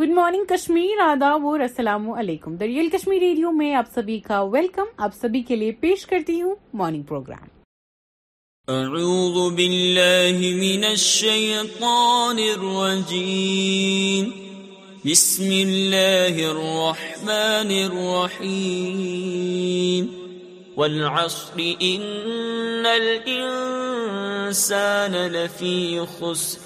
Good morning Kashmir ادا و رسلام علیکم دریال کشمیر ریڈیو میں آپ سبھی کا ویلکم آپ سبھی کے لیے پیش کرتی ہوں مارننگ پروگرام اعوذ باللہ من الشیطان الرجیم بسم اللہ الرحمن الرحیم والعصر ان الانسان لفی خسر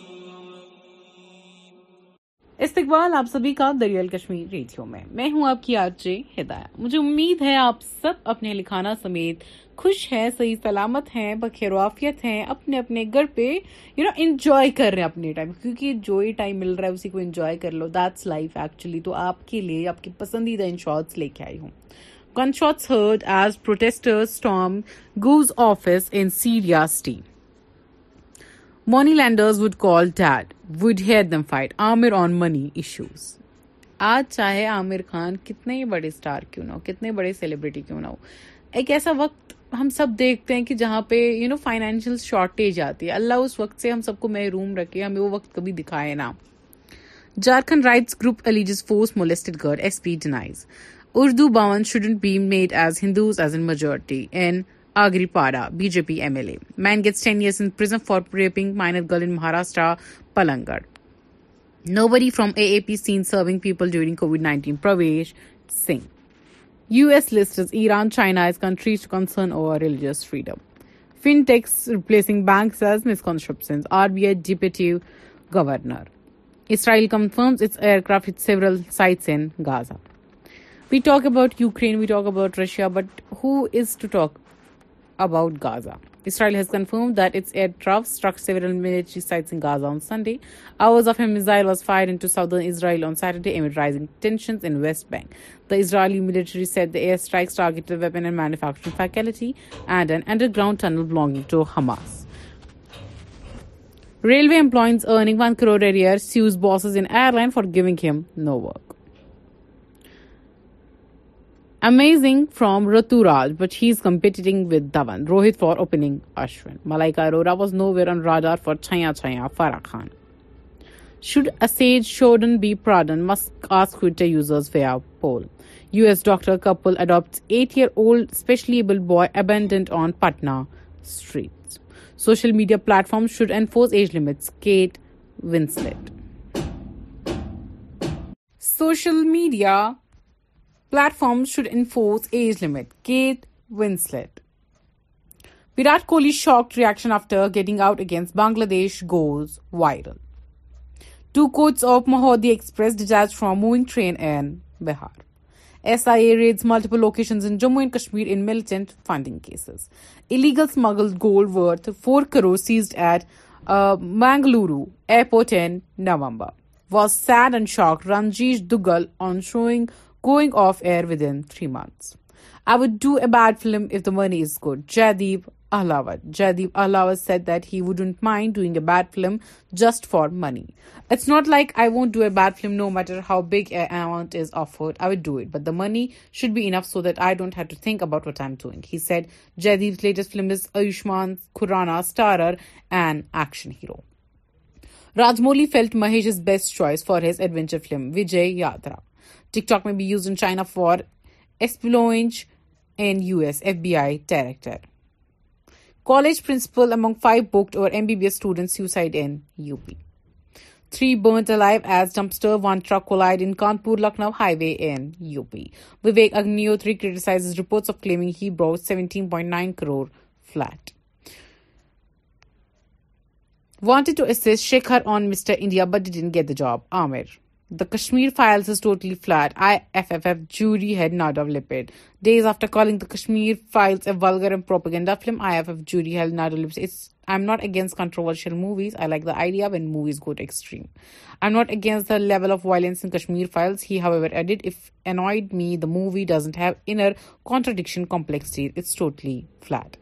استقبال آپ سبھی کا دریال کشمیر ریڈیو میں میں ہوں آپ کی آج ہدایہ مجھے امید ہے آپ سب اپنے لکھانا سمیت خوش ہیں صحیح سلامت ہیں بخیر وافیت ہیں اپنے اپنے گھر پہ یو نو انجوائے کر رہے ہیں اپنے ٹائم کیونکہ جو ہی ٹائم مل رہا ہے اسی کو انجوائے کر لو دیٹس لائف ایکچولی تو آپ کے لیے آپ کی پسندیدہ ان شارٹس لے کے آئی ہوں gun shots heard as protester goes office in siri money lenders with call dead with you know financial shortage آتی ہے Jharkhand rights group force denies Urdu باون student be made as Hindus as an agree پارا B J P M L man gets minor girl Maharashtra Palangar. Nobody from AAP seen serving people during COVID-19, Pravesh Singh. US lists Iran, China as countries to concern over religious freedom. Fintechs replacing banks as misconceptions, RBI Deputy Governor. Israel confirms its aircraft at several sites in Gaza. We talk about Ukraine, we talk about Russia, but who is to talk about Gaza? Israel has confirmed that its air drops struck several military sites in Gaza on Sunday. Hours of a missile was fired into southern Israel on Saturday amid rising tensions in West Bank. The Israeli military said the airstrikes targeted a weapon and manufacturing facility and an underground tunnel belonging to Hamas. Railway employees earning 1 crore a year sues bosses in airline for giving him no work. Amazing from Ritu Raj but has competing with دون Rohit for opening Ashwin Malaika Arora was nowhere for Chhaya Chaiyya Farah Khan should shouldn't be پروزرز we are poll U S doctor Kapil اڈا eight year old specially abled boy abandoned on Patna street social media platform should and for age lens platforms should enforce age limit. Kate Winslet. Virat Kohli's shocked reaction after getting out against Bangladesh goes viral. Two coaches of Mahodhi Express detached from moving train in Bihar. SIA raids multiple locations in Jammu and Kashmir in militant funding cases. Illegal smuggled gold worth 4 crore seized at uh, Mangaluru airport in November. Was sad and shocked Ranjit Dugal on showing گوئگگ off air within three months I would do a bad film if the money is good Jaideep Ahlawat Jaideep Ahlawat said that he wouldn't mind doing a bad film just for money it's not like I won't do a bad film no matter how big a is افڈ I would do it but the money should be enough so that I don't have to think about what I'm doing he said Jaideep latest film is Ayushmann Khurrana starrer and action hero Rajamouli field Mahesh is best choice for his adventure film Vijay Yatra TikTok may be used in China for espionage and US FBI director. College principal among 5 booked or MBBS students suicide in UP. 3 burnt alive as dumpster, 1 truck collide in Kanpur-Lucknow highway in UP. Vivek Agnihotri criticizes reports of claiming he bought 17.9 crore flat. Wanted to assist Shekhar on Mr. India but didn't get the job, Amir. The Kashmir Files is totally flat. IFFF jury had not developed it. Days after calling the Kashmir Files a vulgar and propaganda film, IFFF jury had not developed it. I'm not against controversial movies. I like the idea when movies go to extreme. I'm not against the level of violence in Kashmir Files. He, however, added, if annoyed me, the movie doesn't have inner contradiction complexity. It's totally flat.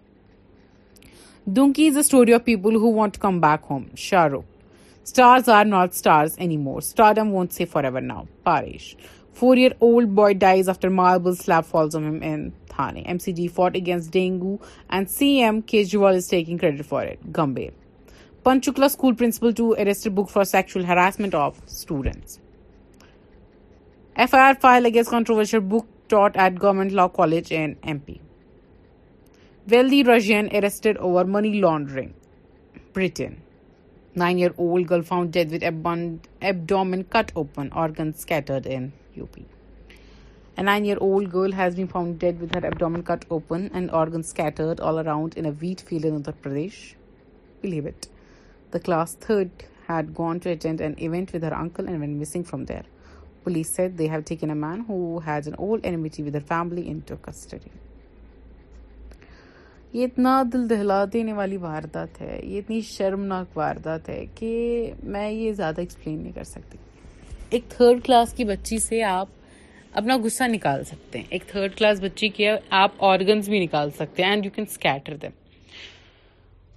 Dunki is a story of people who want to come back home. Shah Rukh. Stars are not stars anymore. Stardom won't say forever now. Paresh. 4-year-old boy dies after marble slab falls on him in Thane. MCG fought against dengue and CM Kejriwal is taking credit for it. Gambhir. Panchkula school principal to arrested booked for sexual harassment of students. FIR filed against controversial book taught at Government Law College in MP. Wealthy Russian arrested over money laundering. Britain. 9-year-old girl found dead with abdomen cut open, organs scattered in UP. A 9-year-old girl has been found dead with her abdomen cut open and organs scattered all around in a wheat field in Uttar Pradesh. Believe it. The class 3rd had gone to attend an event with her uncle and went missing from there. Police said they have taken a man who had an old enmity with her family into custody. یہ اتنا دل دہلا دینے والی واردات ہے یہ اتنی شرمناک واردات ہے کہ میں یہ زیادہ ایکسپلین نہیں کر سکتی ایک تھرڈ کلاس کی بچی سے آپ اپنا غصہ نکال سکتے ہیں ایک تھرڈ کلاس بچی کے آپ آرگنز بھی نکال سکتے ہیں and you can scatter them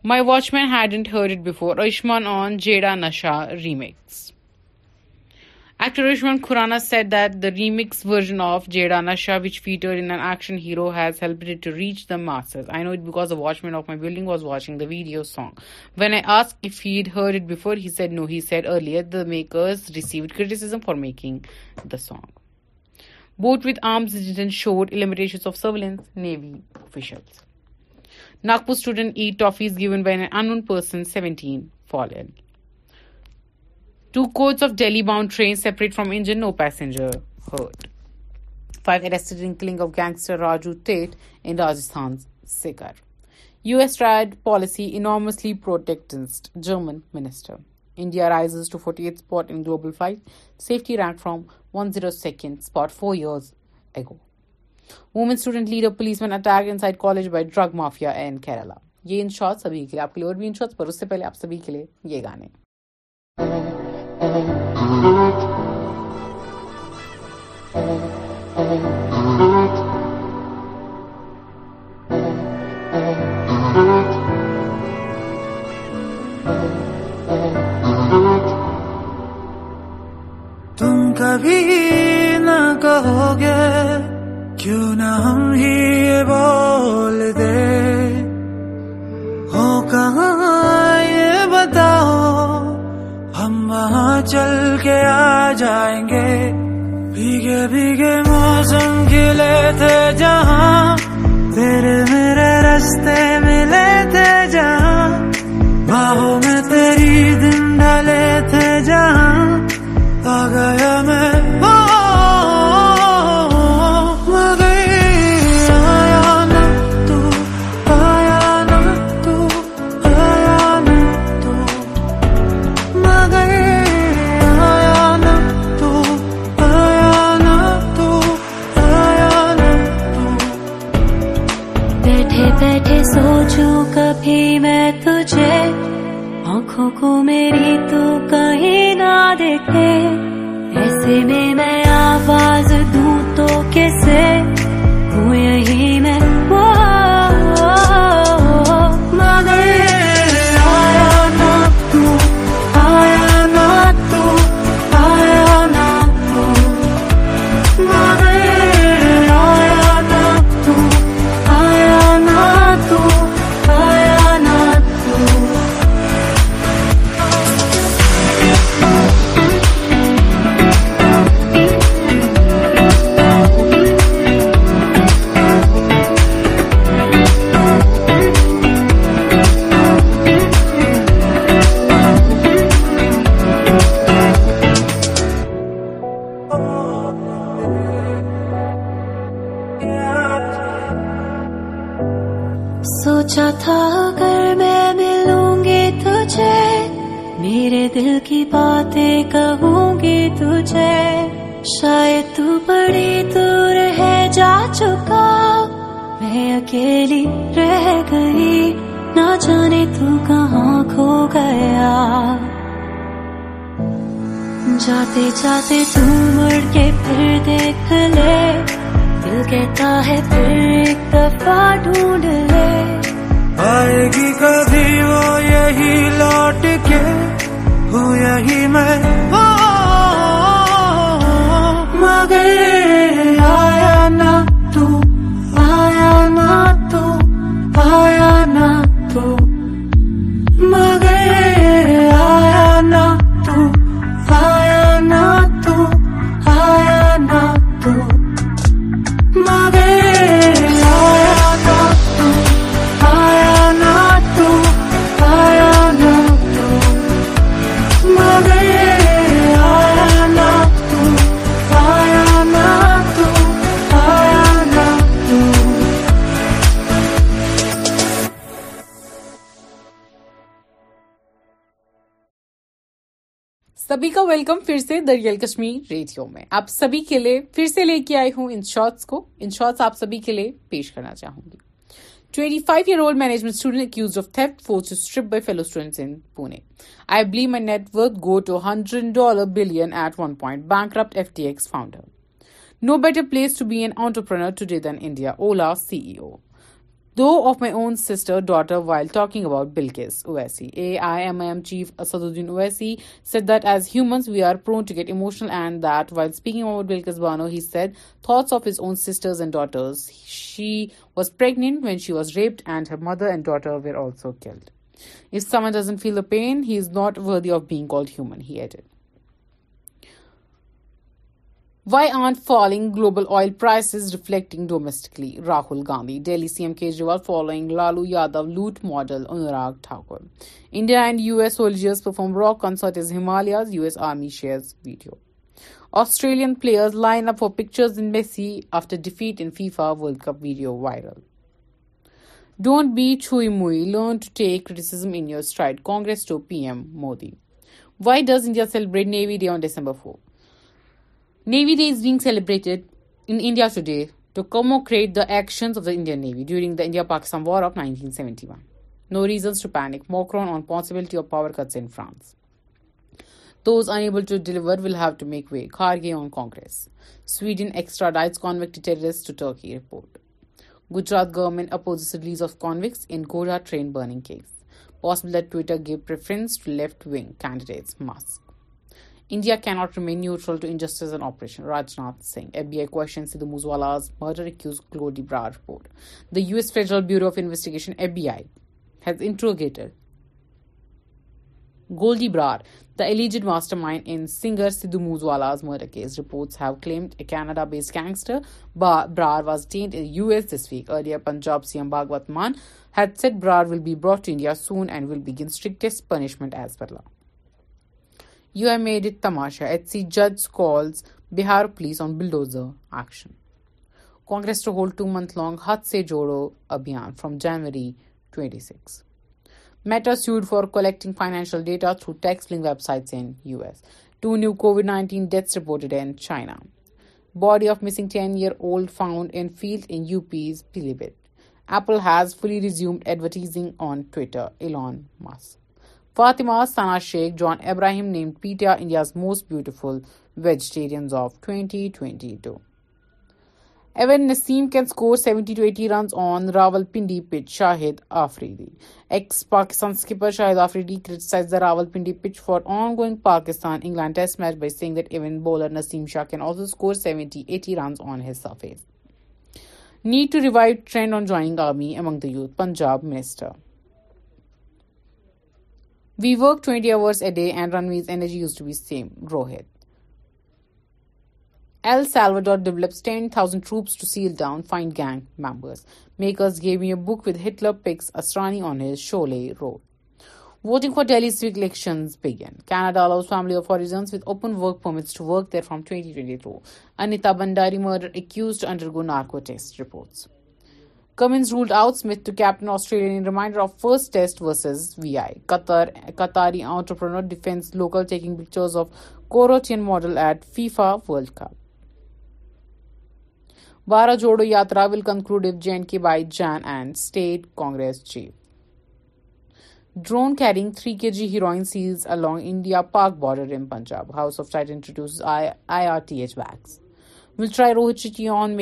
my watchman head and heard it before Ayushmann on Jeda Nasha remix actor Ayushmann Khurrana said that the remix version of Jeda Nasha which featured action hero has helped to reach the master I know it because watchman of my building was watching the video song Wade I as feed her it beef heat ارل makers ریسیوزم for making the song boat what of سرویشل Nagpur student ایفیز given by an person seventeen بھی سبھی کے لیے یہ گانے کیوں نہ ہم ہی بول دے ہو کہاں یہ بتاؤ ہم وہاں چل کے آ جائیں گے بھیگے بھیگے موسم کھلے تھے جہاں پھر میرے رستے ملے تھے جہاں باہوں میں تیری سبھی کا ویلکم پھر سے دریال کشمیر ریڈیو میں آپ سبھی کے لیے پھر سے لے کے آئی ہوں ان شارٹس کو ان شارٹس آپ سبھی کے لیے پیش کرنا چاہوں گی twenty five year old management student accused of تھے strip by fellow students in Pune I believe my network go to hundred dollar billion at one point bank corrupt F T S founder no better place to be an entrepreneur today then India Ola C E O though of my own sister daughter while talking about Bilqis Uwaisi. AIMM Chief Asaduddin Uwaisi said that as humans we are prone to get emotional, and that while speaking about Bilqis Bano, he said thoughts of his own sisters and daughters. She was pregnant when she was raped, and her mother and daughter were also killed. If someone doesn't feel the pain, he is not worthy of being called human, he added. Why aren't falling global oil prices reflecting domestically? Rahul Gandhi, Delhi CM Kejriwal following Lalu Yadav loot model Anurag Thakur. India and US soldiers perform rock concert as Himalayas, US Army shares video. Australian players line up for pictures in Messi after defeat in FIFA World Cup video viral. Don't be chui-mui, learn to take criticism in your stride. Congress to PM Modi. Why does India celebrate Navy Day on December 4th? Navy Day is being celebrated in India today to commemorate the actions of the Indian Navy during the India-Pakistan War of 1971. No reasons to panic. Macron on possibility of power cuts in France. Those unable to deliver will have to make way. Kharge on Congress. Sweden extradites convicted terrorists to Turkey, report. Gujarat government opposes release of convicts in Gora train burning case. Possible that Twitter gave preference to left-wing candidates. Musk. India cannot remain neutral to injustice and oppression, Rajnath Singh. FBI questions Sidhu Moosewala's murder accused Glody Brar report. The U.S. Federal Bureau of Investigation, FBI, has interrogated Goldy Brar, the alleged mastermind in singer Sidhu Moosewala's murder case. Reports have claimed a Canada-based gangster, Brar, was detained in the US this week. Earlier, Punjab CM Bhagwat Mann had said Brar will be brought to India soon and will begin strictest punishment as well. You am made it tamasha H C جج calls Bihar police on bulldozer action Congress to hold two month long Haath Se Jodo Abhiyan from January twenty six Meta sued for collecting financial data through tax filing websites in U S two new COVID nineteen deaths reported in China body of missing ten year old found in field in U P's Pilibhit Apple has fully resumed advertising on Twitter Elon Musk Fatima Sana Sheikh, John Abraham named pita India's most beautiful vegetarians of 2022. Evan Naseem can score 70 to 80 runs on Rawalpindi pitch. Shahid Afridi. Ex-Pakistan skipper Shahid Afridi criticised the Rawalpindi pitch for ongoing Pakistan-England Test match by saying that even bowler Naseem Shah can also score 70-80 runs on his surface. Need to revive trend on joining army among the youth, Punjab Minister. We work 20 hours a day and Ranveer's energy used to be same. Rohit. El Salvador develops 10,000 troops to seal down fine gang members. Makers gave me a book with Hitler picks Asrani on his Sholay road. Voting for Delhi's week elections began. Canada allows family of origins with open work permits to work there from 2022. Anita Bhandari murder accused to undergo narco test reports. Cummins ruled out Smith to captain Australia in reminder of first test versus VI. Qatari entrepreneur defends local, taking pictures of Corotian model at FIFA World Cup. Bharat Jodo Yatra will conclude if JNK by Jan and State Congress chief. Drone carrying 3 kg heroin seized along India-Pak border in Punjab. House of Titan introduces IRTH bags. Real Kashmir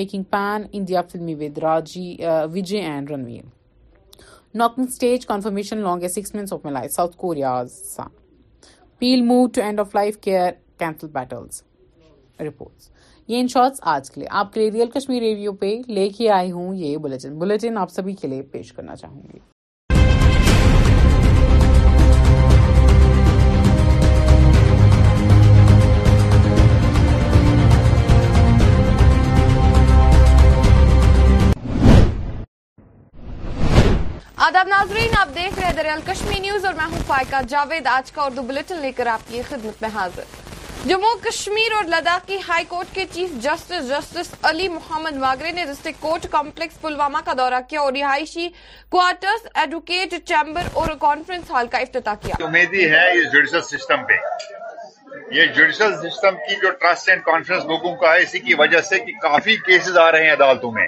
radio پہ لے کے آئے ہوں یہ بھائی کے لیے پیش کرنا چاہوں گی آداب ناظرین آپ دیکھ رہے ہیں دریال کشمی نیوز اور میں ہوں فائقہ جاوید آج کا اردو بلیٹن لے کر آپ کی خدمت میں حاضر جموں کشمیر اور لداخ کی ہائی کورٹ کے chief justice justice Ali Mohammad Magrey نے ڈسٹرکٹ کورٹ کمپلیکس پلوامہ کا دورہ کیا اور رہائشی کوارٹرز ایڈوکیٹ چیمبر اور کانفرنس ہال کا افتتاح کیا امید ہے یہ جوڈیشل سسٹم پہ یہ جوڈیشل سسٹم کی جو ٹرسٹ اینڈ کانفرنس لوگوں کا ہے اسی کی وجہ سے کہ کافی کیسز آ رہے ہیں عدالتوں میں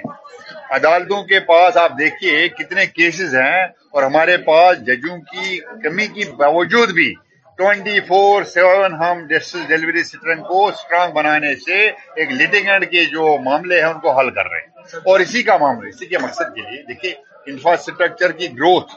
عدالتوں کے پاس آپ دیکھیے کتنے کیسز ہیں اور ہمارے پاس ججوں کی کمی کے باوجود بھی ٹوینٹی فور سیون ہم جسٹس ڈیلیوری سسٹم کو اسٹرانگ بنانے سے ایک اینڈ کے جو معاملے ہیں ان کو حل کر رہے ہیں اور اسی کا معاملہ اسی کے مقصد کے لیے دیکھیے انفراسٹرکچر کی گروتھ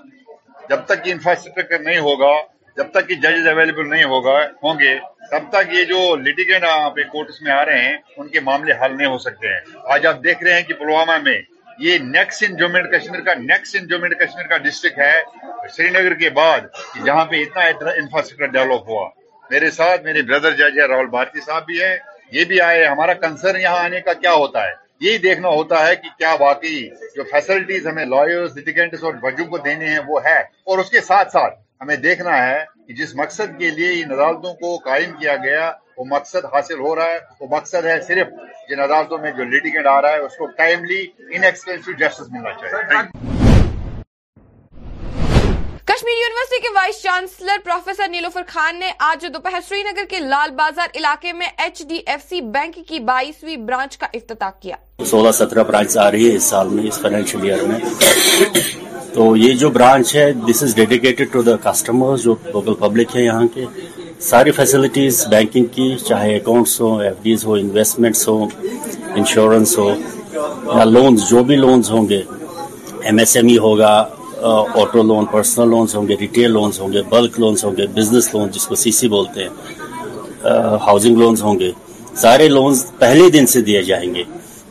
جب تک انفراسٹرکچر نہیں ہوگا جب تک کہ ججز اویلیبل نہیں ہوگا ہوں گے تب تک یہ جو لٹکینڈ کوٹس میں آ رہے ہیں ان کے معاملے حل نہیں ہو سکتے ہیں آج آپ دیکھ رہے ہیں کہ پلوامہ میں یہ نیکس ان جموں کشمیر کا نیکس ان جموں کشمیر کا ڈسٹرکٹ ہے سری نگر کے بعد جہاں پہ اتنا انفراسٹرکچر ڈیولپ ہوا میرے ساتھ میرے بردر ہے راہل بھارتی صاحب بھی ہیں یہ بھی آئے ہمارا کنسرن یہاں آنے کا کیا ہوتا ہے یہی دیکھنا ہوتا ہے کہ کیا واقعی جو فیسلٹیز ہمیں لائرس اور بجوں کو دینے ہیں وہ ہے اور اس کے ساتھ ساتھ ہمیں دیکھنا ہے کہ جس مقصد کے لیے ان عدالتوں کو قائم کیا گیا وہ مقصد حاصل ہو رہا ہے وہ مقصد ہے صرف جن عدالتوں میں جو آ رہا ہے اس کو ٹائملی ملنا کشمیر یونیورسٹی کے vice chancellor professor Nilofer Khan نے آج دوپہر سری نگر کے لال بازار علاقے میں H D F C bank کی بائیسویں برانچ کا افتتاح کیا سولہ سترہ برانچ آ رہی ہے اس سال میں اس میں تو یہ جو برانچ ہے this is dedicated to the customer جو لوکل پبلک ہے یہاں کے ساری فیسلٹیز بینکنگ کی چاہے اکاؤنٹس ہوں ایف ڈیز ہو انویسٹمنٹس ہوں انشورنس ہو یا لونز جو بھی لونز ہوں گے ایم ایس ایم ای ہوگا آٹو لون پرسنل لونز ہوں گے ریٹیل لونز ہوں گے بلک لونز ہوں گے بزنس لون جس کو سی سی بولتے ہیں ہاؤزنگ لونز ہوں گے سارے لونز پہلے دن سے دیے جائیں گے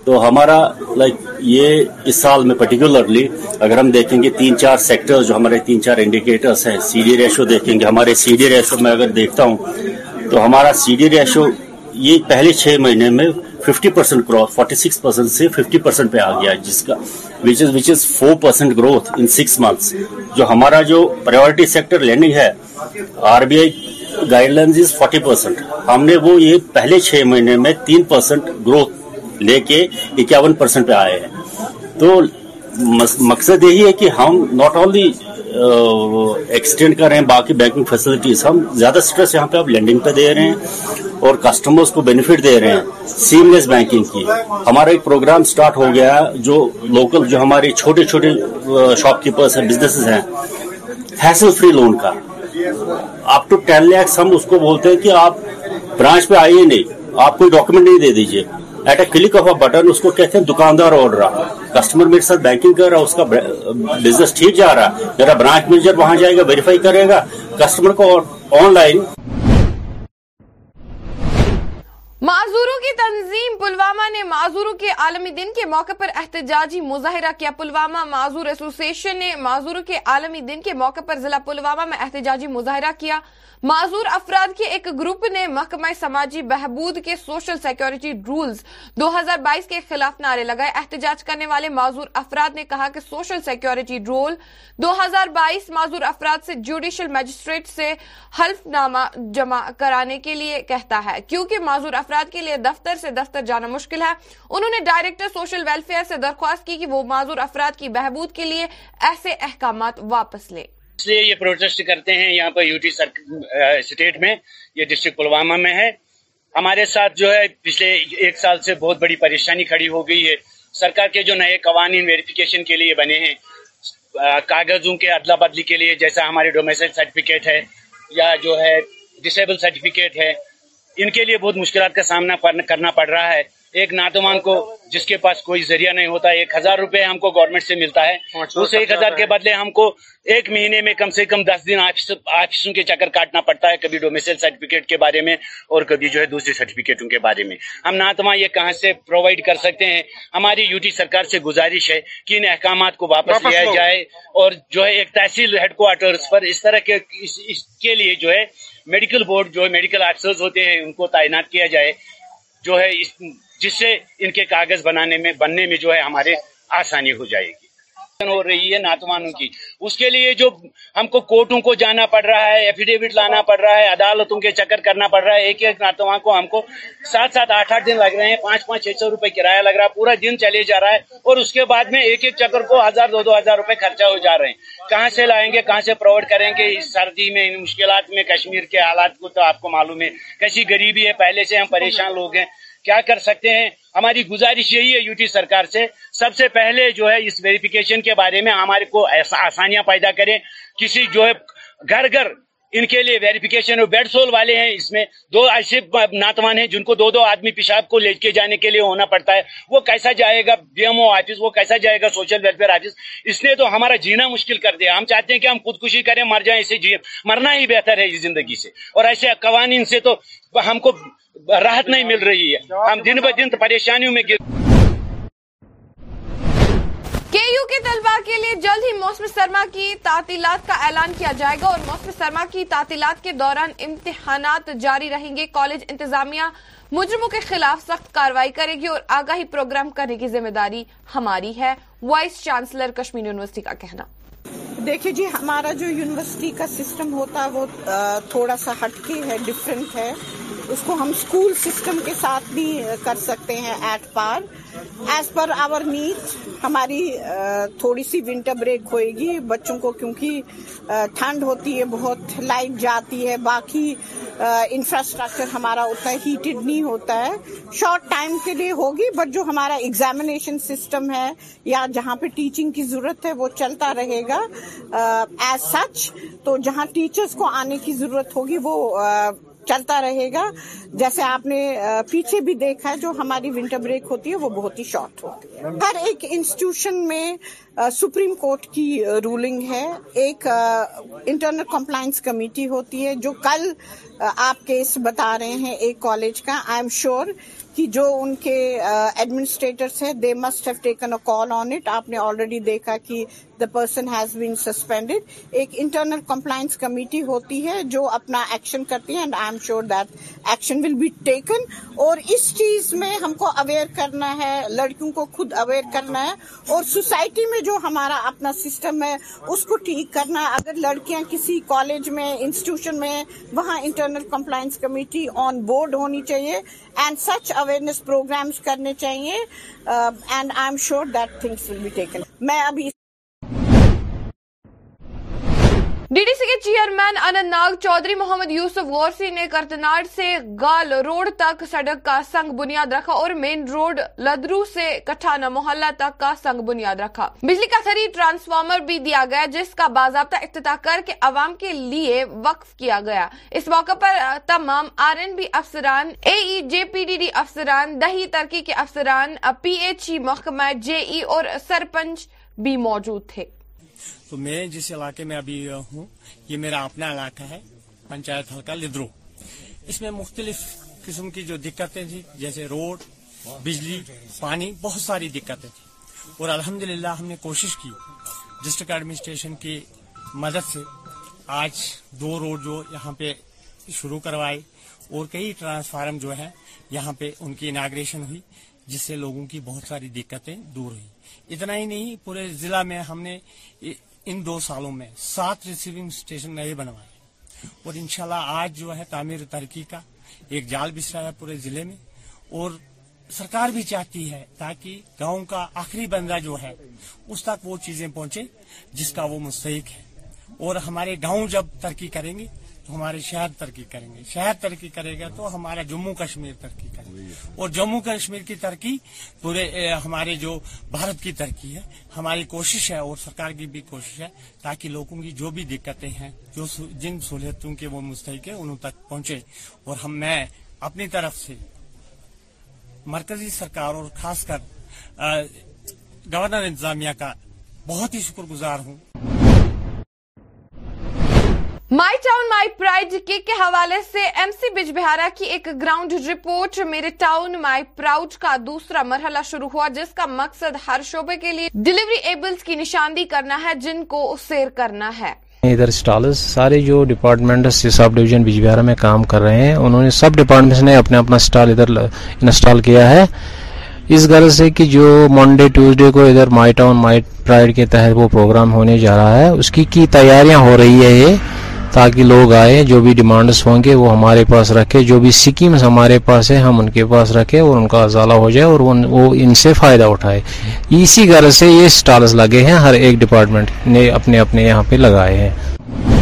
تو ہمارا لائک یہ اس سال میں پرٹیکولرلی اگر ہم دیکھیں گے تین چار سیکٹر جو ہمارے تین چار انڈیکیٹرز ہیں سی ڈی ریشو دیکھیں گے ہمارے سی ڈی ریشو میں اگر دیکھتا ہوں تو ہمارا سی ڈی ریشو یہ پہلے چھ مہینے میں fifty percent growth forty six percent سے ففٹی پرسینٹ پہ آ گیا جس کا four percent growth in six months جو ہمارا جو پرائیورٹی سیکٹر لینڈنگ ہے R B I guidelines is forty percent ہم نے وہ یہ پہلے چھ مہینے میں تین پرسینٹ گروتھ لے کے اکیاون پرسینٹ پہ آئے ہیں تو مقصد یہی ہے کہ ہم ناٹ اونلی ایکسٹینڈ کر رہے ہیں باقی بینکنگ فیسلٹیز ہم زیادہ سٹریس یہاں پہ لینڈنگ پہ دے رہے ہیں اور کسٹمرز کو بینیفٹ دے رہے ہیں سیم لیس بینکنگ کی ہمارا ایک پروگرام سٹارٹ ہو گیا جو لوکل جو ہمارے چھوٹے چھوٹے شاپ کیپرس ہیں بزنسز ہیں ہیسل فری لون کا ٹو ٹین لیکس ہم اس کو بولتے ہیں کہ آپ برانچ پہ آئیے نہیں آپ کوئی ڈاکومنٹ نہیں دے دیجیے at a click of a button اس کو کہتے ہیں دکاندار رہا کسٹمر میرے ساتھ بینکنگ کر رہا اس کا بزنس ٹھیک جا رہا میرا برانچ مینیجر وہاں جائے گا ویریفائی کرے گا کسٹمر کو آن لائن معذوروں کی تنظیم پلوامہ نے معذوروں کے عالمی دن کے موقع پر احتجاجی مظاہرہ کیا پلوامہ معذور ایسوسیشن نے معذوروں کے عالمی دن کے موقع پر ضلع پلوامہ میں احتجاجی مظاہرہ کیا معذور افراد کے ایک گروپ نے محکمہ سماجی بہبود کے سوشل سیکیورٹی رولز دو ہزار بائیس کے خلاف نعرے لگائے احتجاج کرنے والے معذور افراد نے کہا کہ سوشل سیکیورٹی رول دو ہزار بائیس معذور افراد سے جوڈیشل میجسٹریٹ سے حلف نامہ جمع کرانے کے لیے کہتا ہے کیونکہ معذور افراد کے لیے دفتر سے دفتر جانا مشکل ہے انہوں نے ڈائریکٹر سوشل سے درخواست کی کہ وہ معذور افراد کی بہبود کے لیے ایسے احکامات واپس لے اس لیے یہ پروٹیسٹ کرتے ہیں یہاں پر اسٹیٹ میں یہ ڈسٹرکٹ پلوامہ میں ہے ہمارے ساتھ جو ہے پچھلے ایک سال سے بہت بڑی پریشانی کھڑی ہو گئی ہے سرکار کے جو نئے قوانین ویریفیکیشن کے لیے بنے ہیں کاغذوں کے ادلا بدلی کے لیے جیسا ہمارے ڈومیسٹک سرٹیفکیٹ ہے یا جو ہے ڈسیبل سرٹیفکیٹ ہے ان کے لیے بہت مشکلات کا سامنا کرنا پڑ رہا ہے ایک ناتوان کو جس کے پاس کوئی ذریعہ نہیں ہوتا ہے ایک ہزار روپے ہم کو گورنمنٹ سے ملتا ہے اس ایک ہزار کے بدلے ہم کو ایک مہینے میں کم سے کم دس دن آفسوں کے چکر کاٹنا پڑتا ہے کبھی ڈومیسل سرٹیفکیٹ کے بارے میں اور کبھی جو ہے دوسری سرٹیفکیٹوں کے بارے میں ہم ناتواں یہ کہاں سے پرووائڈ کر سکتے ہیں ہماری یوٹی سرکار سے گزارش ہے کہ ان احکامات کو واپس لیا جائے اور جو ہے ایک تحصیل ہیڈ کوارٹر پر اس طرح کے اس کے لیے جو ہے میڈیکل بورڈ جو ہے میڈیکل آفیسرز ہوتے ہیں ان کو تعینات کیا جائے جو ہے جس سے ان کے کاغذ بنانے میں بننے میں جو ہے ہمارے آسانی ہو جائے گی ہو رہی ہے ناتوانوں کی اس کے لیے جو ہم کو کورٹوں کو جانا پڑ رہا ہے ایفیڈیوٹ لانا پڑ رہا ہے عدالتوں کے چکر کرنا پڑ رہا ہے ایک ایک ناتوان کو ہم کو سات سات آٹھ آٹھ دن لگ رہے ہیں پانچ پانچ چھ سو روپے کرایہ لگ رہا ہے پورا دن چلے جا رہا ہے اور اس کے بعد میں ایک ایک چکر کو ہزار دو دو ہزار روپے خرچہ ہو جا رہے ہیں کہاں سے لائیں گے کہاں سے پرووائڈ کریں گے اس سردی میں ان مشکلات میں کشمیر کے حالات کو تو آپ کو معلوم ہے کیسی غریبی ہے پہلے سے ہم پریشان لوگ ہیں کیا کر سکتے ہیں ہماری گزارش یہی ہے یوٹی سرکار سے سب سے پہلے جو ہے اس ویریفیکیشن کے بارے میں ہمارے کو آسانیاں پیدا کریں کسی جو ہے گھر گھر ان کے لیے ویریفیکیشن اور بیڈ سول والے ہیں اس میں دو ایسے ناتوان ہیں جن کو دو دو آدمی پیشاب کو لے کے جانے کے لیے ہونا پڑتا ہے وہ کیسا جائے گا بی ایم او آفس وہ کیسا جائے گا سوشل ویلفیئر آفس اس نے تو ہمارا جینا مشکل کر دیا ہم چاہتے ہیں کہ ہم خودکشی کریں مر جائیں اسے جی مرنا ہی بہتر ہے اس زندگی سے اور ایسے قوانین سے تو ہم کو راحت نہیں مل رہی ہے ہم دن بہ دن پریشانیوں میں کے یو کے طلبہ کے لیے جلد ہی موسم سرما کی تعطیلات کا اعلان کیا جائے گا اور موسم سرما کی تعطیلات کے دوران امتحانات جاری رہیں گے کالج انتظامیہ مجرموں کے خلاف سخت کاروائی کرے گی اور آگاہی پروگرام کرنے کی ذمہ داری ہماری ہے وائس چانسلر کشمیر یونیورسٹی کا کہنا دیکھیں جی ہمارا جو یونیورسٹی کا سسٹم ہوتا ہے وہ تھوڑا سا ہٹ کے ہے ڈفرینٹ ہے اس کو ہم اسکول سسٹم کے ساتھ بھی کر سکتے ہیں at par as per our need ہماری تھوڑی سی ونٹر بریک ہوئے گی بچوں کو کیونکہ ٹھنڈ ہوتی ہے بہت لائٹ جاتی ہے باقی انفراسٹرکچر ہمارا ہوتا ہے ہیٹڈ نہیں ہوتا ہے شارٹ ٹائم کے لیے ہوگی بٹ جو ہمارا ایگزامینیشن سسٹم ہے یا جہاں پہ ٹیچنگ کی ضرورت ہے وہ چلتا رہے گا ایز سچ تو جہاں ٹیچرس کو آنے کی ضرورت ہوگی وہ چلتا رہے گا جیسے آپ نے پیچھے بھی دیکھا ہے جو ہماری ونٹر بریک ہوتی ہے وہ بہت ہی شارٹ ہوتی ہے ہر ایک انسٹیٹیوشن میں سپریم کورٹ کی رولنگ ہے ایک انٹرنل کمپلائنس کمیٹی ہوتی ہے جو کل آپ کیس بتا رہے ہیں ایک کالج کا آئی ایم شیور کہ جو ان کے ایڈمنسٹریٹرس ہیں they must have taken a call on it آپ نے آلریڈی دیکھا کہ the person has been suspended ایک انٹرنل کمپلائنس کمیٹی ہوتی ہے جو اپنا ایکشن کرتی ہے and I am sure that action will be taken اور اس چیز میں ہم کو اویئر کرنا ہے لڑکیوں کو خود اویئر کرنا ہے اور سوسائٹی میں جو ہمارا اپنا سسٹم ہے اس کو ٹھیک کرنا ہے اگر لڑکیاں کسی کالج میں انسٹیٹیوشن میں وہاں internal compliance committee on board ہونی چاہیے اینڈ سچ اویئرنیس پروگرامس کرنے چاہیے and I am sure that things will be taken میں ابھی ڈی ڈی سی کے چیئرمین اننت ناگ چودھری محمد یوسف غورسی نے کرتناڈ سے گال روڈ تک سڑک کا سنگ بنیاد رکھا اور مین روڈ لدرو سے کٹھانا محلہ تک کا سنگ بنیاد رکھا بجلی کا سر ٹرانسفارمر بھی دیا گیا جس کا باضابطہ افتتاح کر کے عوام کے لیے وقف کیا گیا اس موقع پر تمام آر این بی افسران A E J P D D افسران دہی ترکی کے افسران پی ایچ ای محکمہ جے ای اور سرپنچ بھی موجود تھے تو میں جس علاقے میں ابھی ہوں یہ میرا اپنا علاقہ ہے پنچایت ہلکا لدرو اس میں مختلف قسم کی جو دقتیں تھیں جیسے روڈ بجلی پانی بہت ساری دقتیں تھیں اور الحمدللہ ہم نے کوشش کی ڈسٹرکٹ ایڈمنسٹریشن کی مدد سے آج دو روڈ جو یہاں پہ شروع کروائے اور کئی ٹرانسفارم جو ہے یہاں پہ ان کی اناگریشن ہوئی جس سے لوگوں کی بہت ساری دقتیں دور ہوئی اتنا ہی نہیں پورے ضلع میں ہم نے ان دو سالوں میں سات ریسیونگ اسٹیشن نئے بنوائے اور انشاءاللہ آج جو ہے تعمیر ترقی کا ایک جال بسرا پورے ضلع میں اور سرکار بھی چاہتی ہے تاکہ گاؤں کا آخری بندہ جو ہے اس تک وہ چیزیں پہنچے جس کا وہ مستحق ہے اور ہمارے گاؤں جب ترقی کریں گے تو ہمارے شہر ترقی کریں گے شہر ترقی کرے گا تو ہمارا جموں کشمیر ترقی کرے گا اور جموں کشمیر کی ترقی پورے ہمارے جو بھارت کی ترقی ہے ہماری کوشش ہے اور سرکار کی بھی کوشش ہے تاکہ لوگوں کی جو بھی دقتیں ہیں جو جن سہولتوں کے وہ مستحق ہیں انہوں تک پہنچے اور ہم میں اپنی طرف سے مرکزی سرکار اور خاص کر گورنر انتظامیہ کا بہت ہی شکر گزار ہوں مائی ٹاؤن مائی پرائڈ کے حوالے سے ایم سی بج بہارا کی ایک گراؤنڈ رپورٹ میرے ٹاؤن مائی پراؤڈ کا دوسرا مرحلہ شروع ہوا جس کا مقصد ہر شعبے کے لیے ڈیلیوری ایبلز کی نشاندہی کرنا ہے جن کو سیر کرنا ہے ادھر اسٹالز سارے جو department sub division Bijbehara میں کام کر رہے ہیں انہوں نے سب ڈیپارٹمنٹ نے اپنے اپنا اسٹال ادھر انسٹال کیا ہے اس غرض سے کہ جو منڈے ٹوزڈے کو ادھر مائی ٹاؤن مائی پرائڈ کے تحت وہ پروگرام ہونے جا رہا ہے اس کی کی تیاریاں ہو رہی ہے یہ تاکہ لوگ آئے جو بھی ڈیمانڈس ہوں گے وہ ہمارے پاس رکھے جو بھی سکیمز ہمارے پاس ہے ہم ان کے پاس رکھے اور ان کا ازالہ ہو جائے اور وہ ان سے فائدہ اٹھائے اسی غرض سے یہ سٹالز لگے ہیں ہر ایک ڈپارٹمنٹ نے اپنے اپنے یہاں پہ لگائے ہیں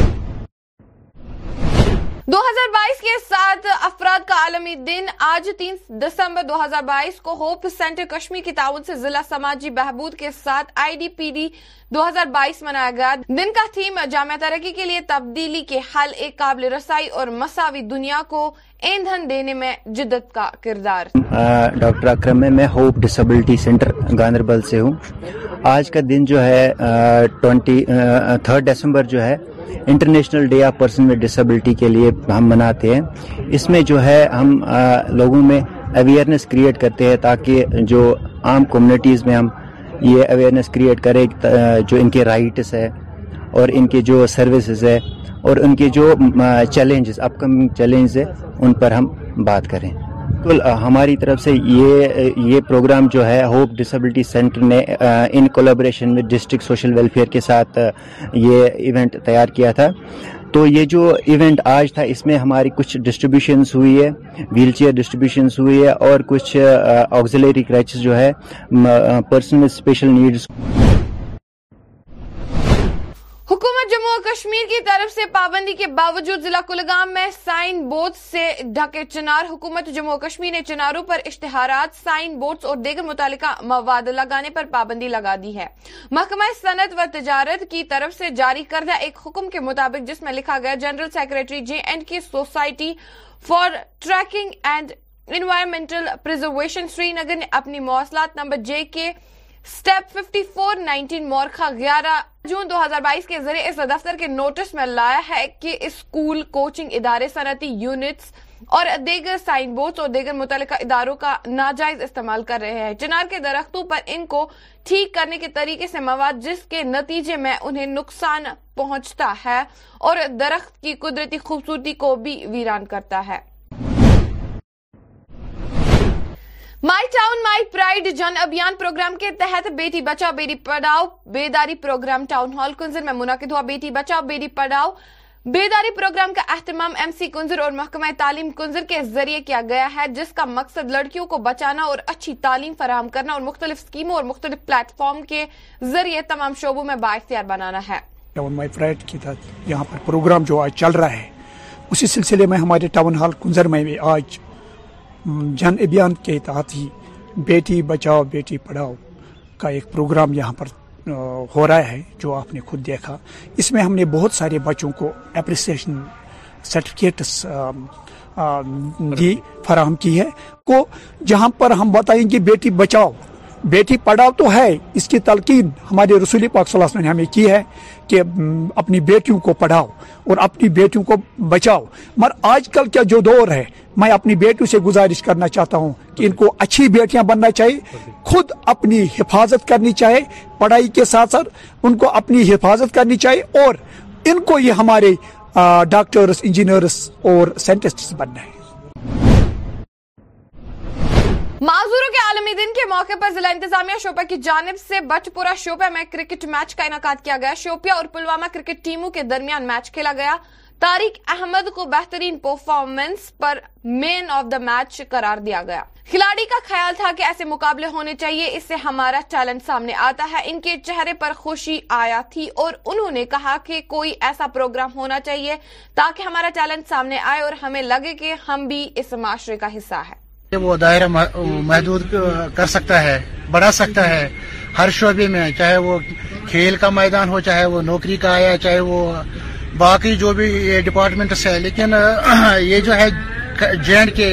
دو ہزار بائیس کے ساتھ افراد کا عالمی دن آج تین دسمبر دو ہزار بائیس کو ہوپ سینٹر کشمیر کی تعاون سے ضلع سماجی بہبود کے ساتھ آئی ڈی پی ڈی دو ہزار بائیس منایا گیا دن کا تھیم جامعہ ترقی کے لیے تبدیلی کے حل ایک قابل رسائی اور مساوی دنیا کو ایندھن دینے میں جدت کا کردار ڈاکٹر اکرم میں میں ہوپ ڈسیبلٹی سینٹر گاندربل سے ہوں آج کا دن جو ہے تھرڈ جو ہے international day of person with disability کے لیے ہم مناتے ہیں اس میں جو ہے ہم لوگوں میں اویئرنیس کریٹ کرتے ہیں تاکہ جو عام کمیونٹیز میں ہم یہ اویئرنیس کریٹ کریں جو ان کے رائٹس ہے اور ان کے جو سروسز ہے اور ان کے جو چیلنجز اپ کمنگ چیلنجز ہیں ان پر ہم بات کریں بالکل ہماری طرف سے یہ یہ پروگرام جو ہے ہوپ ڈسبلٹی سینٹر نے ان کولابریشن میں ڈسٹرکٹ سوشل ویلفیئر کے ساتھ یہ ایونٹ تیار کیا تھا تو یہ جو ایونٹ آج تھا اس میں ہماری کچھ ڈسٹریبیوشنس ہوئی ہے ویل چیئر ڈسٹریبیوشنس ہوئی ہے اور کچھ آگزلیری کریچز جو ہے پرسن اسپیشل نیڈس و کشمیر کی طرف سے پابندی کے باوجود ضلع کلگام میں سائن بورڈ سے ڈھکے چنار حکومت جموں کشمیر نے چناروں پر اشتہارات سائن بورڈز اور دیگر متعلقہ مواد لگانے پر پابندی لگا دی ہے محکمہ صنعت و تجارت کی طرف سے جاری کردہ ایک حکم کے مطابق جس میں لکھا گیا general secretary J and K society for trekking and environmental preservation Srinagar نے اپنی مواصلات نمبر J K step fifty four nineteen گیارہ جون دو ہزار بائیس کے ذریعے اس دفتر کے نوٹس میں لایا ہے کہ اسکول کوچنگ ادارے صنعتی یونٹس اور دیگر سائن بورڈز اور دیگر متعلقہ اداروں کا ناجائز استعمال کر رہے ہیں چنار کے درختوں پر ان کو ٹھیک کرنے کے طریقے سے مواد جس کے نتیجے میں انہیں نقصان پہنچتا ہے اور درخت کی قدرتی خوبصورتی کو بھی ویران کرتا ہے my town my pride Jan Abhiyan programme کے تحت بیٹی بچاؤ بیٹی پڑھاؤ بیداری پروگرام ٹاؤن ہال کنزر میں منعقد ہوا بیٹی بچاؤ بیٹی پڑھاؤ بیداری پروگرام کا اہتمام ایم سی کنزر اور محکمہ تعلیم کنزر کے ذریعے کیا گیا ہے جس کا مقصد لڑکیوں کو بچانا اور اچھی تعلیم فراہم کرنا اور مختلف اسکیموں اور مختلف پلیٹ فارم کے ذریعے تمام شعبوں میں با اختیار بنانا ہے ٹاؤن مائی تحت یہاں پر پروگرام جو آج چل رہا ہے اسی سلسلے میں ہمارے ٹاؤن ہال کنزر میں بھی جن ابھیان کے تحت ہی بیٹی بچاؤ بیٹی پڑھاؤ کا ایک پروگرام یہاں پر ہو رہا ہے جو آپ نے خود دیکھا اس میں ہم نے بہت سارے بچوں کو اپریسیشن سرٹیفکیٹس بھی فراہم کی ہے کو جہاں پر ہم بتائیں کہ بیٹی بچاؤ بیٹی پڑھاؤ تو ہے اس کی تلقین ہمارے رسول پاک صلی اللہ علیہ وسلم نے ہمیں کی ہے کہ اپنی بیٹیوں کو پڑھاؤ اور اپنی بیٹیوں کو بچاؤ مگر آج کل کیا جو دور ہے میں اپنی بیٹیوں سے گزارش کرنا چاہتا ہوں کہ ان کو اچھی بیٹیاں بننا چاہیے خود اپنی حفاظت کرنی چاہیے پڑھائی کے ساتھ ساتھ ان کو اپنی حفاظت کرنی چاہیے اور ان کو یہ ہمارے ڈاکٹرس انجینئرس اور سائنٹسٹس بننا ہے معذوروں کے عالمی دن کے موقع پر ضلع انتظامیہ شوپیا کی جانب سے پورا شوپیا میں کرکٹ میچ کا انعقاد کیا گیا شوپیا اور پلوامہ کرکٹ ٹیموں کے درمیان میچ کھیلا گیا طارق احمد کو بہترین پرفارمنس پر مین آف دا میچ قرار دیا گیا کھلاڑی کا خیال تھا کہ ایسے مقابلے ہونے چاہیے اس سے ہمارا ٹیلنٹ سامنے آتا ہے ان کے چہرے پر خوشی آیا تھی اور انہوں نے کہا کہ کوئی ایسا پروگرام ہونا چاہیے تاکہ ہمارا ٹیلنٹ سامنے آئے اور ہمیں لگے کہ ہم بھی اس معاشرے کا حصہ ہے وہ دائرہ محدود کر سکتا ہے بڑھا سکتا ہے ہر شعبے میں چاہے وہ کھیل کا میدان ہو چاہے وہ نوکری کا آیا چاہے وہ باقی جو بھی یہ ڈپارٹمنٹس ہے لیکن یہ جو ہے جے اینڈ کے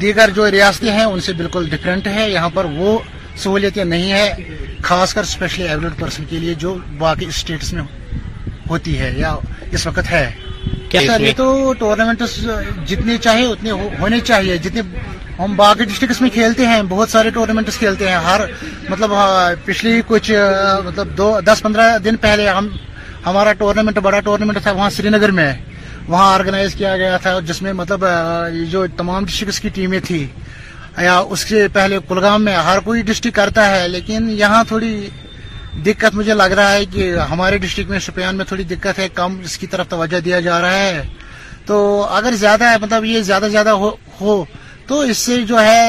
دیگر جو ریاستیں ہیں ان سے بالکل ڈفرینٹ ہے یہاں پر وہ سہولتیں نہیں ہے خاص کر اسپیشلی ایبلڈ پرسن کے لیے جو باقی اسٹیٹس میں ہوتی ہے یا اس وقت ہے یہ تو ٹورنامنٹس جتنے چاہیے ہونے چاہیے جتنے ہم باقی ڈسٹرکٹس میں کھیلتے ہیں بہت سارے ٹورنامنٹس کھیلتے ہیں ہر مطلب ہاں، پچھلی کچھ مطلب دو دس پندرہ دن پہلے ہم ہمارا ٹورنامنٹ بڑا ٹورنامنٹ تھا وہاں سری نگر میں وہاں آرگنائز کیا گیا تھا جس میں مطلب جو تمام ڈسٹرکٹس کی ٹیمیں تھی یا اس کے پہلے کلگام میں ہر کوئی ڈسٹرکٹ کرتا ہے لیکن یہاں تھوڑی دقت مجھے لگ رہا ہے کہ ہمارے ڈسٹرکٹ میں شپیان میں تھوڑی دقت ہے کم اس کی طرف توجہ دیا جا رہا ہے تو اگر زیادہ ہے مطلب یہ زیادہ زیادہ ہو تو اس سے جو ہے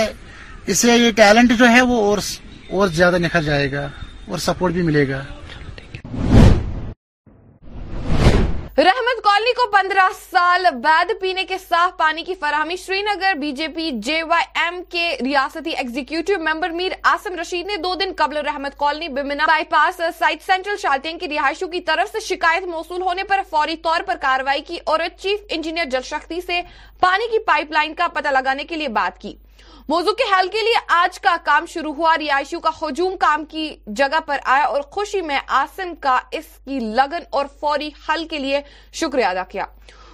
اس سے یہ ٹیلنٹ جو ہے وہ اور زیادہ نکھر جائے گا اور سپورٹ بھی ملے گا رحمت کالنی کو پندرہ سال بعد پینے کے صاف پانی کی فراہمی Srinagar B J P J Y M کے ریاستی ایگزیکیوٹیو ممبر میر آسم رشید نے دو دن قبل Rahmat colony Bemina bypass site central Shalteng کی رہائشوں کی طرف سے شکایت موصول ہونے پر فوری طور پر کاروائی کی اور چیف انجینئر جل شکتی سے پانی کی پائپ لائن کا پتہ لگانے کے لیے بات کی موضوع کے حل کے لیے آج کا کام شروع ہوا رہائشیوں کا ہجوم کام کی جگہ پر آیا اور خوشی میں آسم کا اس کی لگن اور فوری حل کے لیے شکریہ ادا کیا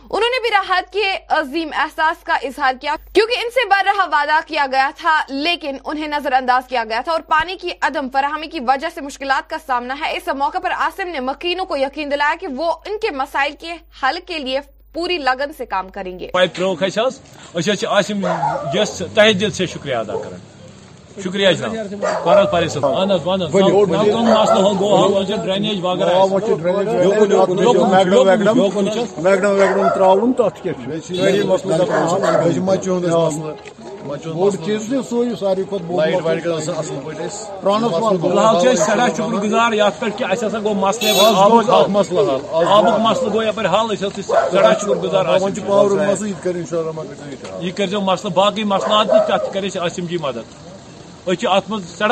انہوں نے بھی راحت کے عظیم احساس کا اظہار کیا کیونکہ ان سے بر رہا وعدہ کیا گیا تھا لیکن انہیں نظر انداز کیا گیا تھا اور پانی کی عدم فراہمی کی وجہ سے مشکلات کا سامنا ہے اس موقع پر آسم نے مکینوں کو یقین دلایا کہ وہ ان کے مسائل کے حل کے لیے پوری لگن سے کام کریں گے پائپروک آسم اچھا، اچھا، جس تہجد سے شکریہ ادا کریں شکریہ سر پھر پریسم اہم ویٹ مسلسل ڈرینیج وغیرہ میگڈم بوڑ چیز فی الحال سٹھا شکر گزار کہ گو یہ آب مسلس گھر حل گزار یہ کرو مسئلہ باقی مسلاتے تک کرم جی مدد بار بار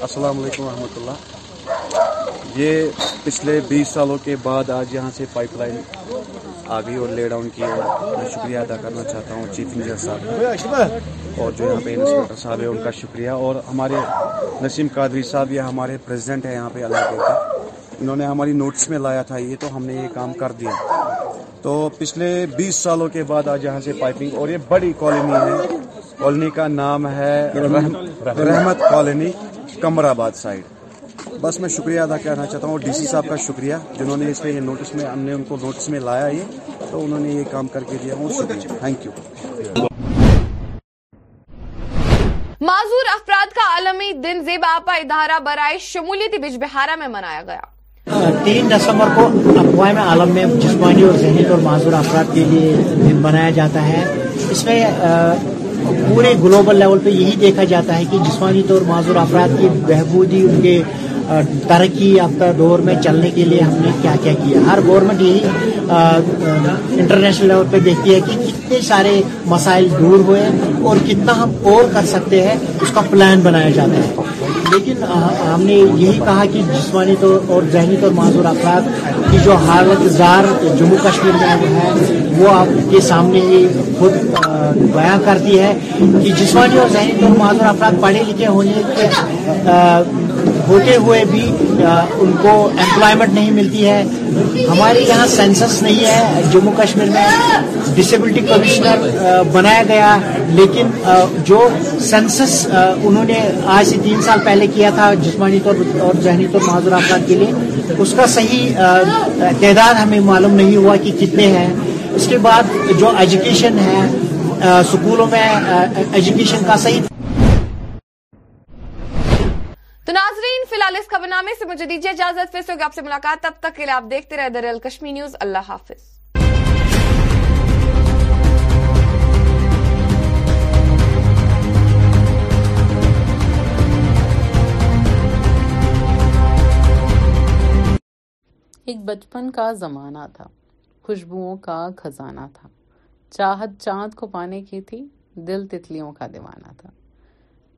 السلام علیکم ورحمۃ اللہ یہ پچھلے بیس سالوں کے بعد آج یہاں سے پائپ لائن آ گئی اور لے ڈاؤن کی اور میں شکریہ ادا کرنا چاہتا ہوں چیف انجینئر صاحب اور جو یہاں پہ انسپکٹر صاحب ہیں ان کا شکریہ اور ہمارے نسیم قادری صاحب یہ ہمارے پریزیڈنٹ ہیں یہاں پہ علاقے کا انہوں نے ہماری نوٹس میں لایا تھا یہ تو ہم نے یہ کام کر دیا تو پچھلے بیس سالوں کے بعد آج یہاں سے پائپنگ اور یہ بڑی کالونی ہے کالونی کا نام ہے رحمت کالونی آباد سائڈ بس میں شکریہ ادا کرنا چاہتا ہوں ڈی سی صاحب کا شکریہ جنہوں نے اس میں یہ نوٹس ہم نے ان کو نوٹس میں لایا یہ تو انہوں نے یہ کام کر کے دیا شکریہ تھینک یو معذور افراد کا عالمی دن زیب آپا ادارہ برائے شمولیتی بج بہارا میں منایا گیا تین دسمبر کو اقوام عالم میں جسمانی اور ذہنی طور معذور افراد کے لیے دن بنایا جاتا ہے اس میں پورے گلوبل لیول پہ یہی دیکھا جاتا ہے کہ جسمانی طور معذور افراد کی بہبودی ان کے ترقی یافتہ دور میں چلنے کے لیے ہم نے کیا کیا کیا ہر گورنمنٹ یہی انٹرنیشنل لیول پہ دیکھتی ہے کہ کتنے سارے مسائل دور ہوئے اور کتنا ہم اور کر سکتے ہیں اس کا پلان بنایا جاتا ہے لیکن ہم نے یہی کہا کہ جسمانی طور اور ذہنی طور معذور افراد کی جو حالت زار جموں کشمیر میں ہے وہ آپ کے سامنے ہی خود بیاں کرتی ہے کہ جسمانی اور ذہنی معذور افراد پڑھے لکھے ہونے کے ہوتے ہوئے بھی ان کو امپلائمنٹ نہیں ملتی ہے ہمارے یہاں سینسس نہیں ہے جموں کشمیر میں ڈسیبلٹی کمشنر بنایا گیا لیکن جو سینسس انہوں نے آج سے تین سال پہلے کیا تھا جسمانی طور اور ذہنی طور معذور افراد کے لیے اس کا صحیح تعداد ہمیں معلوم نہیں ہوا کہ کتنے ہیں اس کے بعد جو ایجوکیشن ہے اسکولوں میں ایجوکیشن کا صحیح فی الحال اس خبر نامے سے مجھے دیجیے اجازت آپ سے ملاقات تب تک کے لیے آپ دیکھتے رہے کشمی نیوز اللہ حافظ ایک بچپن کا زمانہ تھا خوشبوؤں کا خزانہ تھا چاہت چاند کو پانے کی تھی دل تتلیوں کا دیوانہ تھا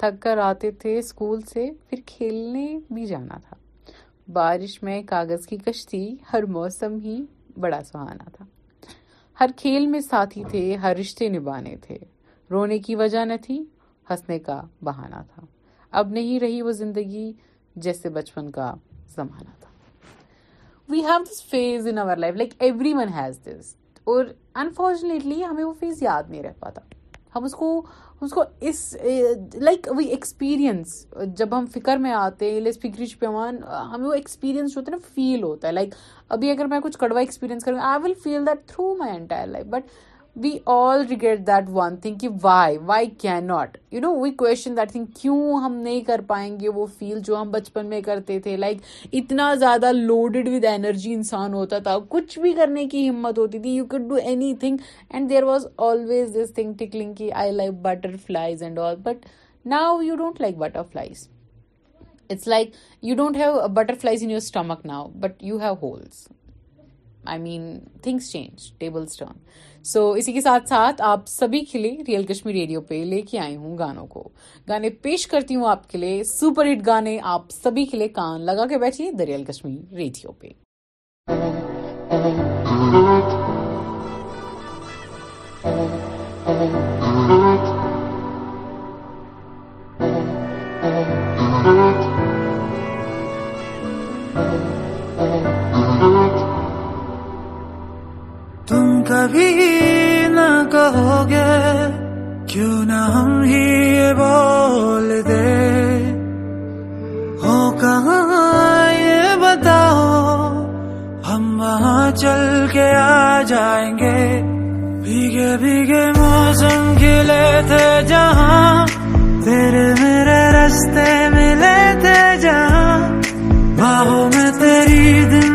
تھک کر آتے تھے اسکول سے پھر کھیلنے بھی جانا تھا بارش میں کاغذ کی کشتی ہر موسم ہی بڑا سہانا تھا ہر کھیل میں ساتھی تھے ہر رشتے نبھانے تھے رونے کی وجہ نہ تھی ہنسنے کا بہانہ تھا اب نہیں رہی وہ زندگی جیسے بچپن کا زمانہ تھا we have this phase in our life like everyone has this اور انفارچونیٹلی ہمیں وہ فیز یاد نہیں رہ پاتا ہم اس کو اس کو اس لائک وی ایکسپیرئنس جب ہم فکر میں آتے لیس فکری سے ہمیں وہ ایکسپیرئنس جو ہوتا ہے نا فیل ہوتا ہے لائک ابھی اگر میں کچھ کڑوا ایکسپیرینس کروں گا I will feel that through my entire life but we all regret that one thing کہ why why can not you know we question that thing کیوں ہم نہیں کر پائیں گے وہ فیل جو ہم بچپن میں کرتے تھے لائک اتنا زیادہ لوڈڈ ود انرجی انسان ہوتا تھا کچھ بھی کرنے کی ہمت ہوتی تھی you could do anything and there was always this thing tickling کی I like butterflies and all but now you don't like butterflies it's like you don't have butterflies in your stomach now but you have holes I mean things change table turn so اسی کے ساتھ ساتھ آپ سبھی کے لیے real Kashmir radio پہ لے کے آئی ہوں گانوں کو گانے پیش کرتی ہوں آپ کے لیے سپر ہٹ گانے آپ سبھی کے لیے کان لگا کے بیٹھیے دا ریئل کشمیر ریڈیو پہ کبھی نہ کہو گے کیوں نہ ہم ہی یہ بول دے ہو کہاں یہ بتاؤ ہم وہاں چل کے آ جائیں گے بھیگے بھیگے موسم کھلے تھے جہاں تیرے میرے رستے ملے تھے جہاں باہوں میں تیری دن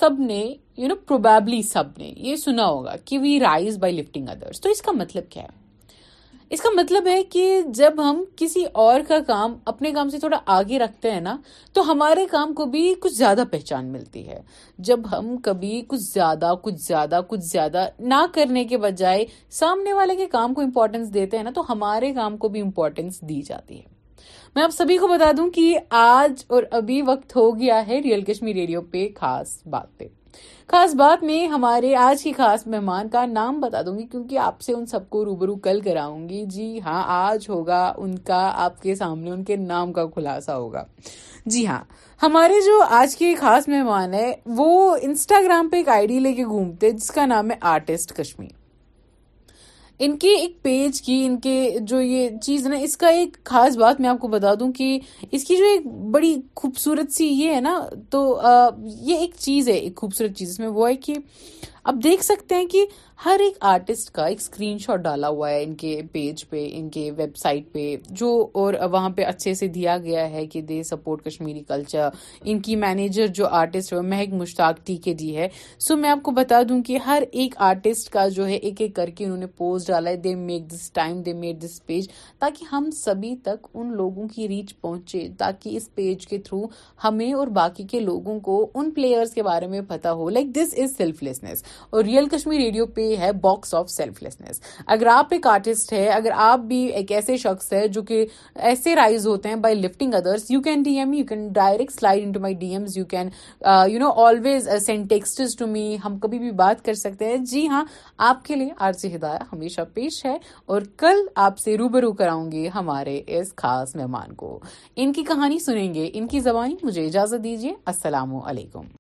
سب نے یو نو پروبیبلی سب نے یہ سنا ہوگا کہ we rise by lifting others تو اس کا مطلب کیا ہے اس کا مطلب ہے کہ جب ہم کسی اور کا کام اپنے کام سے تھوڑا آگے رکھتے ہیں نا تو ہمارے کام کو بھی کچھ زیادہ پہچان ملتی ہے جب ہم کبھی کچھ زیادہ کچھ زیادہ کچھ زیادہ نہ کرنے کے بجائے سامنے والے کے کام کو امپورٹینس دیتے ہیں نا تو ہمارے کام کو بھی امپورٹینس دی جاتی ہے میں آپ سبھی کو بتا دوں کہ آج اور ابھی وقت ہو گیا ہے ریئل کشمیر ریڈیو پہ خاص بات پہ خاص بات میں ہمارے آج کی خاص مہمان کا نام بتا دوں گی کیونکہ آپ سے ان سب کو روبرو کل کراؤں گی جی ہاں آج ہوگا ان کا آپ کے سامنے ان کے نام کا خلاصہ ہوگا جی ہاں ہمارے جو آج کے خاص مہمان ہے وہ انسٹاگرام پہ ایک آئی ڈی لے کے گھومتے جس کا نام ہے آرٹسٹ کشمیر ان کے ایک پیج کی ان کے جو یہ چیز نا اس کا ایک خاص بات میں آپ کو بتا دوں کہ اس کی جو ایک بڑی خوبصورت سی یہ ہے نا تو یہ ایک چیز ہے ایک خوبصورت چیز اس میں وہ ہے کہ اب دیکھ سکتے ہیں کہ ہر ایک آرٹسٹ کا ایک اسکرین شاٹ ڈالا ہوا ہے ان کے پیج پہ ان کے ویب سائٹ پہ جو اور وہاں پہ اچھے سے دیا گیا ہے کہ دے سپورٹ کشمیری کلچر ان کی مینیجر جو آرٹسٹ ہے Mehak Mushtaq T K D ہے سو میں آپ کو بتا دوں کہ ہر ایک آرٹسٹ کا جو ہے ایک ایک کر کے انہوں نے پوسٹ ڈالا ہے they make this time they make this page تاکہ ہم سبھی تک ان لوگوں کی ریچ پہنچے تاکہ اس پیج کے تھرو ہمیں اور باقی کے لوگوں کو ان پلیئرس کے بارے میں پتا ہو like this is selflessness اور ریئل کشمیر ریڈیو پہ یہ ہے باکس آف سیلف لیسنس اگر آپ ایک آرٹسٹ ہے اگر آپ بھی ایک ایسے شخص ہے جو کہ ایسے رائز ہوتے ہیں by lifting others you can D M you can direct slide into my D Ms you can you know always send texts to me ہم کبھی بھی بات کر سکتے ہیں جی ہاں آپ کے لیے آرزی ہدایہ ہمیشہ پیش ہے اور کل آپ سے روبرو کراؤں گی ہمارے اس خاص مہمان کو ان کی کہانی سنیں گے ان کی زبانی مجھے اجازت دیجیے السلام علیکم